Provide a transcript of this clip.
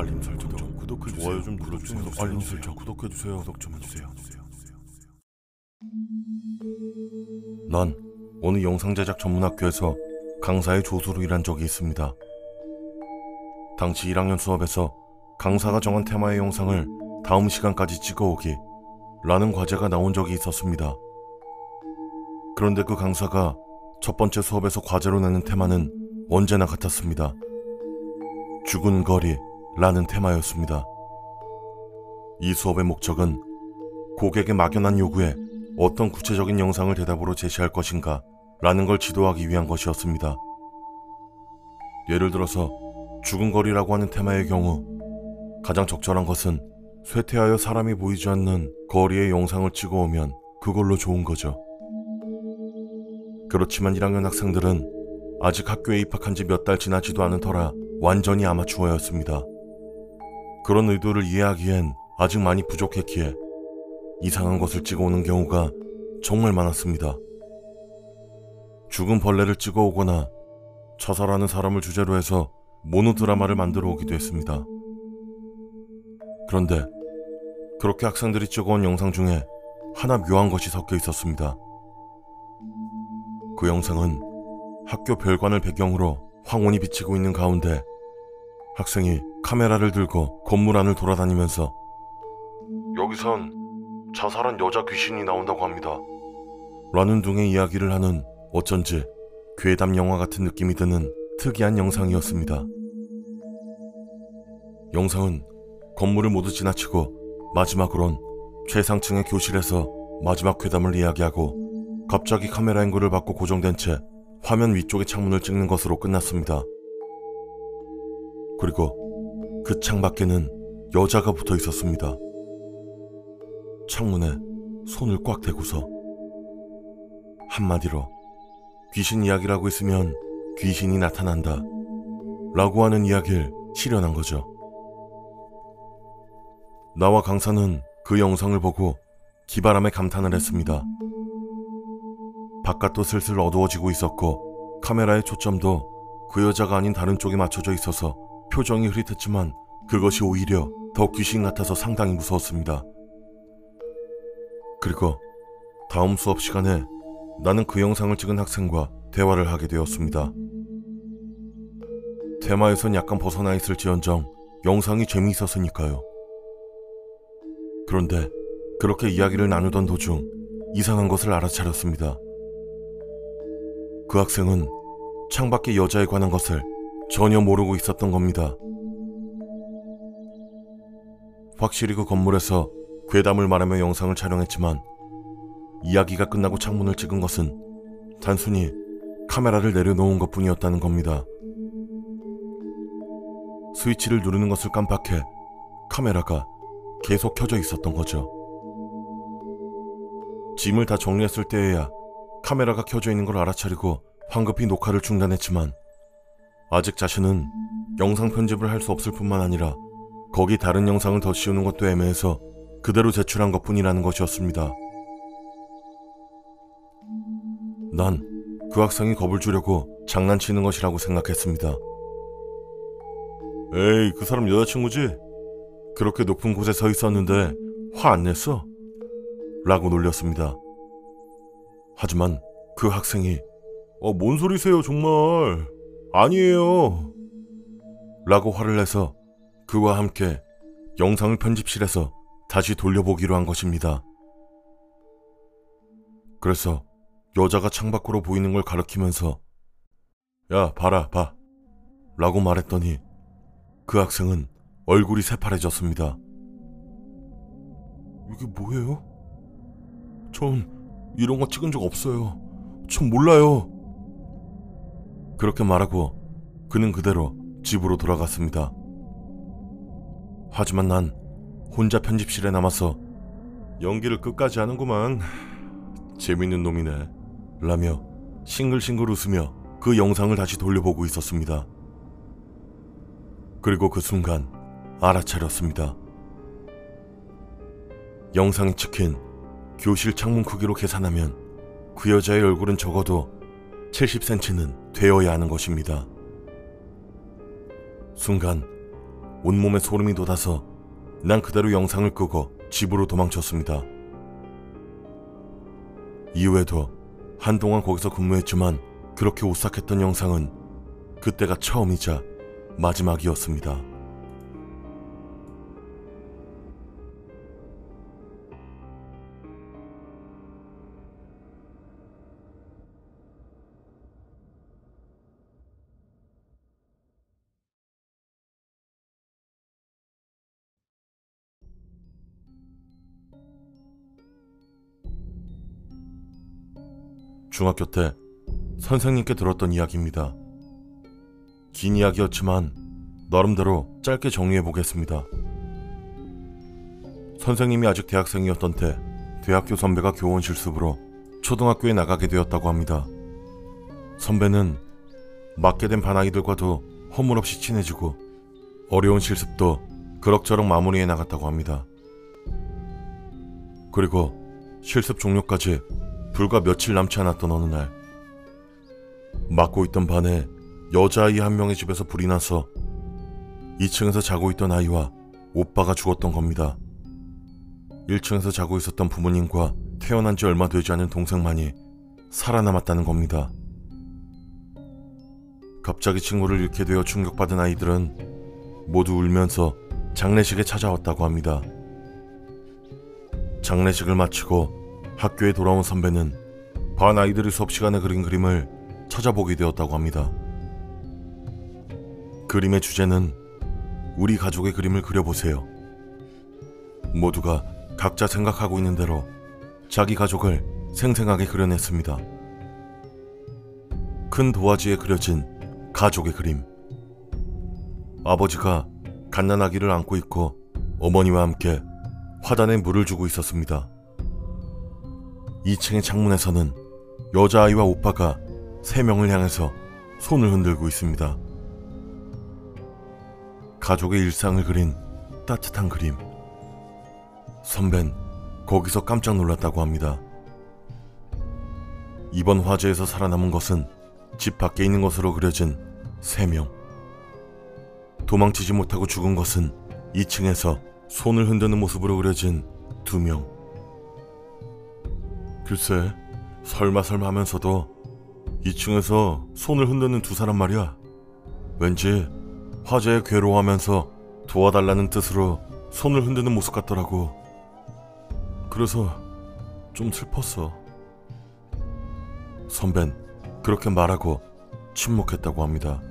알림 설정 좀 구독해 주세요. 좋아요 좀 눌러주세요. 알림 설정 구독해 주세요. 구독 좀 해주세요. 난 어느 영상 제작 전문 학교에서 강사의 조수로 일한 적이 있습니다. 당시 1학년 수업에서 강사가 정한 테마의 영상을 다음 시간까지 찍어오기 라는 과제가 나온 적이 있었습니다. 그런데 그 강사가 첫 번째 수업에서 과제로 내는 테마는 언제나 같았습니다. 죽은 거리 라는 테마였습니다. 이 수업의 목적은 고객의 막연한 요구에 어떤 구체적인 영상을 대답으로 제시할 것인가 라는 걸 지도하기 위한 것이었습니다. 예를 들어서 죽은 거리라고 하는 테마의 경우 가장 적절한 것은 쇠퇴하여 사람이 보이지 않는 거리의 영상을 찍어오면 그걸로 좋은 거죠. 그렇지만 1학년 학생들은 아직 학교에 입학한 지 몇 달 지나지도 않은 터라 완전히 아마추어였습니다. 그런 의도를 이해하기엔 아직 많이 부족했기에 이상한 것을 찍어오는 경우가 정말 많았습니다. 죽은 벌레를 찍어오거나 자살하는 사람을 주제로 해서 모노 드라마를 만들어 오기도 했습니다. 그런데 그렇게 학생들이 찍어온 영상 중에 하나 묘한 것이 섞여 있었습니다. 그 영상은 학교 별관을 배경으로 황혼이 비치고 있는 가운데 학생이 카메라를 들고 건물 안을 돌아다니면서 여기선 자살한 여자 귀신이 나온다고 합니다. 라는 등의 이야기를 하는 어쩐지 괴담 영화 같은 느낌이 드는 특이한 영상이었습니다. 영상은 건물을 모두 지나치고 마지막으론 최상층의 교실에서 마지막 괴담을 이야기하고 갑자기 카메라 앵글을 받고 고정된 채 화면 위쪽의 창문을 찍는 것으로 끝났습니다. 그리고 그 창 밖에는 여자가 붙어 있었습니다. 창문에 손을 꽉 대고서 한마디로 귀신 이야기를 하고 있으면 귀신이 나타난다 라고 하는 이야기를 실현한 거죠. 나와 강사는 그 영상을 보고 기바람에 감탄을 했습니다. 바깥도 슬슬 어두워지고 있었고 카메라의 초점도 그 여자가 아닌 다른 쪽에 맞춰져 있어서 표정이 흐릿했지만 그것이 오히려 더 귀신 같아서 상당히 무서웠습니다. 그리고 다음 수업 시간에 나는 그 영상을 찍은 학생과 대화를 하게 되었습니다. 테마에선 약간 벗어나 있을지언정 영상이 재미있었으니까요. 그런데 그렇게 이야기를 나누던 도중 이상한 것을 알아차렸습니다. 그 학생은 창밖의 여자에 관한 것을 전혀 모르고 있었던 겁니다. 확실히 그 건물에서 괴담을 말하며 영상을 촬영했지만 이야기가 끝나고 창문을 찍은 것은 단순히 카메라를 내려놓은 것 뿐이었다는 겁니다. 스위치를 누르는 것을 깜빡해 카메라가 계속 켜져 있었던 거죠. 짐을 다 정리했을 때에야 카메라가 켜져 있는 걸 알아차리고 황급히 녹화를 중단했지만 아직 자신은 영상 편집을 할 수 없을 뿐만 아니라 거기 다른 영상을 더 씌우는 것도 애매해서 그대로 제출한 것 뿐이라는 것이었습니다. 난 그 학생이 겁을 주려고 장난치는 것이라고 생각했습니다. 에이, 그 사람 여자친구지? 그렇게 높은 곳에 서 있었는데 화 안 냈어? 라고 놀렸습니다. 하지만 그 학생이 어, 뭔 소리세요, 정말. 아니에요. 라고 화를 내서 그와 함께 영상을 편집실에서 다시 돌려보기로 한 것입니다. 그래서 여자가 창밖으로 보이는 걸 가리키면서 야, 봐라, 봐. 라고 말했더니 그 학생은 얼굴이 새파래졌습니다. 이게 뭐예요? 전 이런 거 찍은 적 없어요. 전 몰라요. 그렇게 말하고 그는 그대로 집으로 돌아갔습니다. 하지만 난 혼자 편집실에 남아서 연기를 끝까지 하는구만. 재밌는 놈이네. 라며 싱글싱글 웃으며 그 영상을 다시 돌려보고 있었습니다. 그리고 그 순간 알아차렸습니다. 영상이 찍힌 교실 창문 크기로 계산하면 그 여자의 얼굴은 적어도 70cm는 되어야 하는 것입니다. 순간 온몸에 소름이 돋아서 난 그대로 영상을 끄고 집으로 도망쳤습니다. 이후에도 한동안 거기서 근무했지만 그렇게 오싹했던 영상은 그때가 처음이자 마지막이었습니다. 중학교 때 선생님께 들었던 이야기입니다. 긴 이야기였지만 나름대로 짧게 정리해 보겠습니다. 선생님이 아직 대학생이었던 때 대학교 선배가 교원 실습으로 초등학교에 나가게 되었다고 합니다. 선배는 맡게 된 반 아이들과도 허물없이 친해지고 어려운 실습도 그럭저럭 마무리해 나갔다고 합니다. 그리고 실습 종료까지 불과 며칠 남지 않았던 어느 날 맡고 있던 반에 여자아이 한 명의 집에서 불이 나서 2층에서 자고 있던 아이와 오빠가 죽었던 겁니다. 1층에서 자고 있었던 부모님과 태어난 지 얼마 되지 않은 동생만이 살아남았다는 겁니다. 갑자기 친구를 잃게 되어 충격받은 아이들은 모두 울면서 장례식에 찾아왔다고 합니다. 장례식을 마치고 학교에 돌아온 선배는 반 아이들이 수업 시간에 그린 그림을 찾아보게 되었다고 합니다. 그림의 주제는 우리 가족의 그림을 그려보세요. 모두가 각자 생각하고 있는 대로 자기 가족을 생생하게 그려냈습니다. 큰 도화지에 그려진 가족의 그림. 아버지가 갓난아기를 안고 있고 어머니와 함께 화단에 물을 주고 있었습니다. 2층의 창문에서는 여자아이와 오빠가 세 명을 향해서 손을 흔들고 있습니다. 가족의 일상을 그린 따뜻한 그림. 선벤 거기서 깜짝 놀랐다고 합니다. 이번 화재에서 살아남은 것은 집 밖에 있는 것으로 그려진 3명. 도망치지 못하고 죽은 것은 2층에서 손을 흔드는 모습으로 그려진 2명. 글쎄, 설마 설마 하면서도 2층에서 손을 흔드는 두 사람 말이야. 왠지 화재에 괴로워하면서 도와달라는 뜻으로 손을 흔드는 모습 같더라고. 그래서 좀 슬펐어. 선벤 그렇게 말하고 침묵했다고 합니다.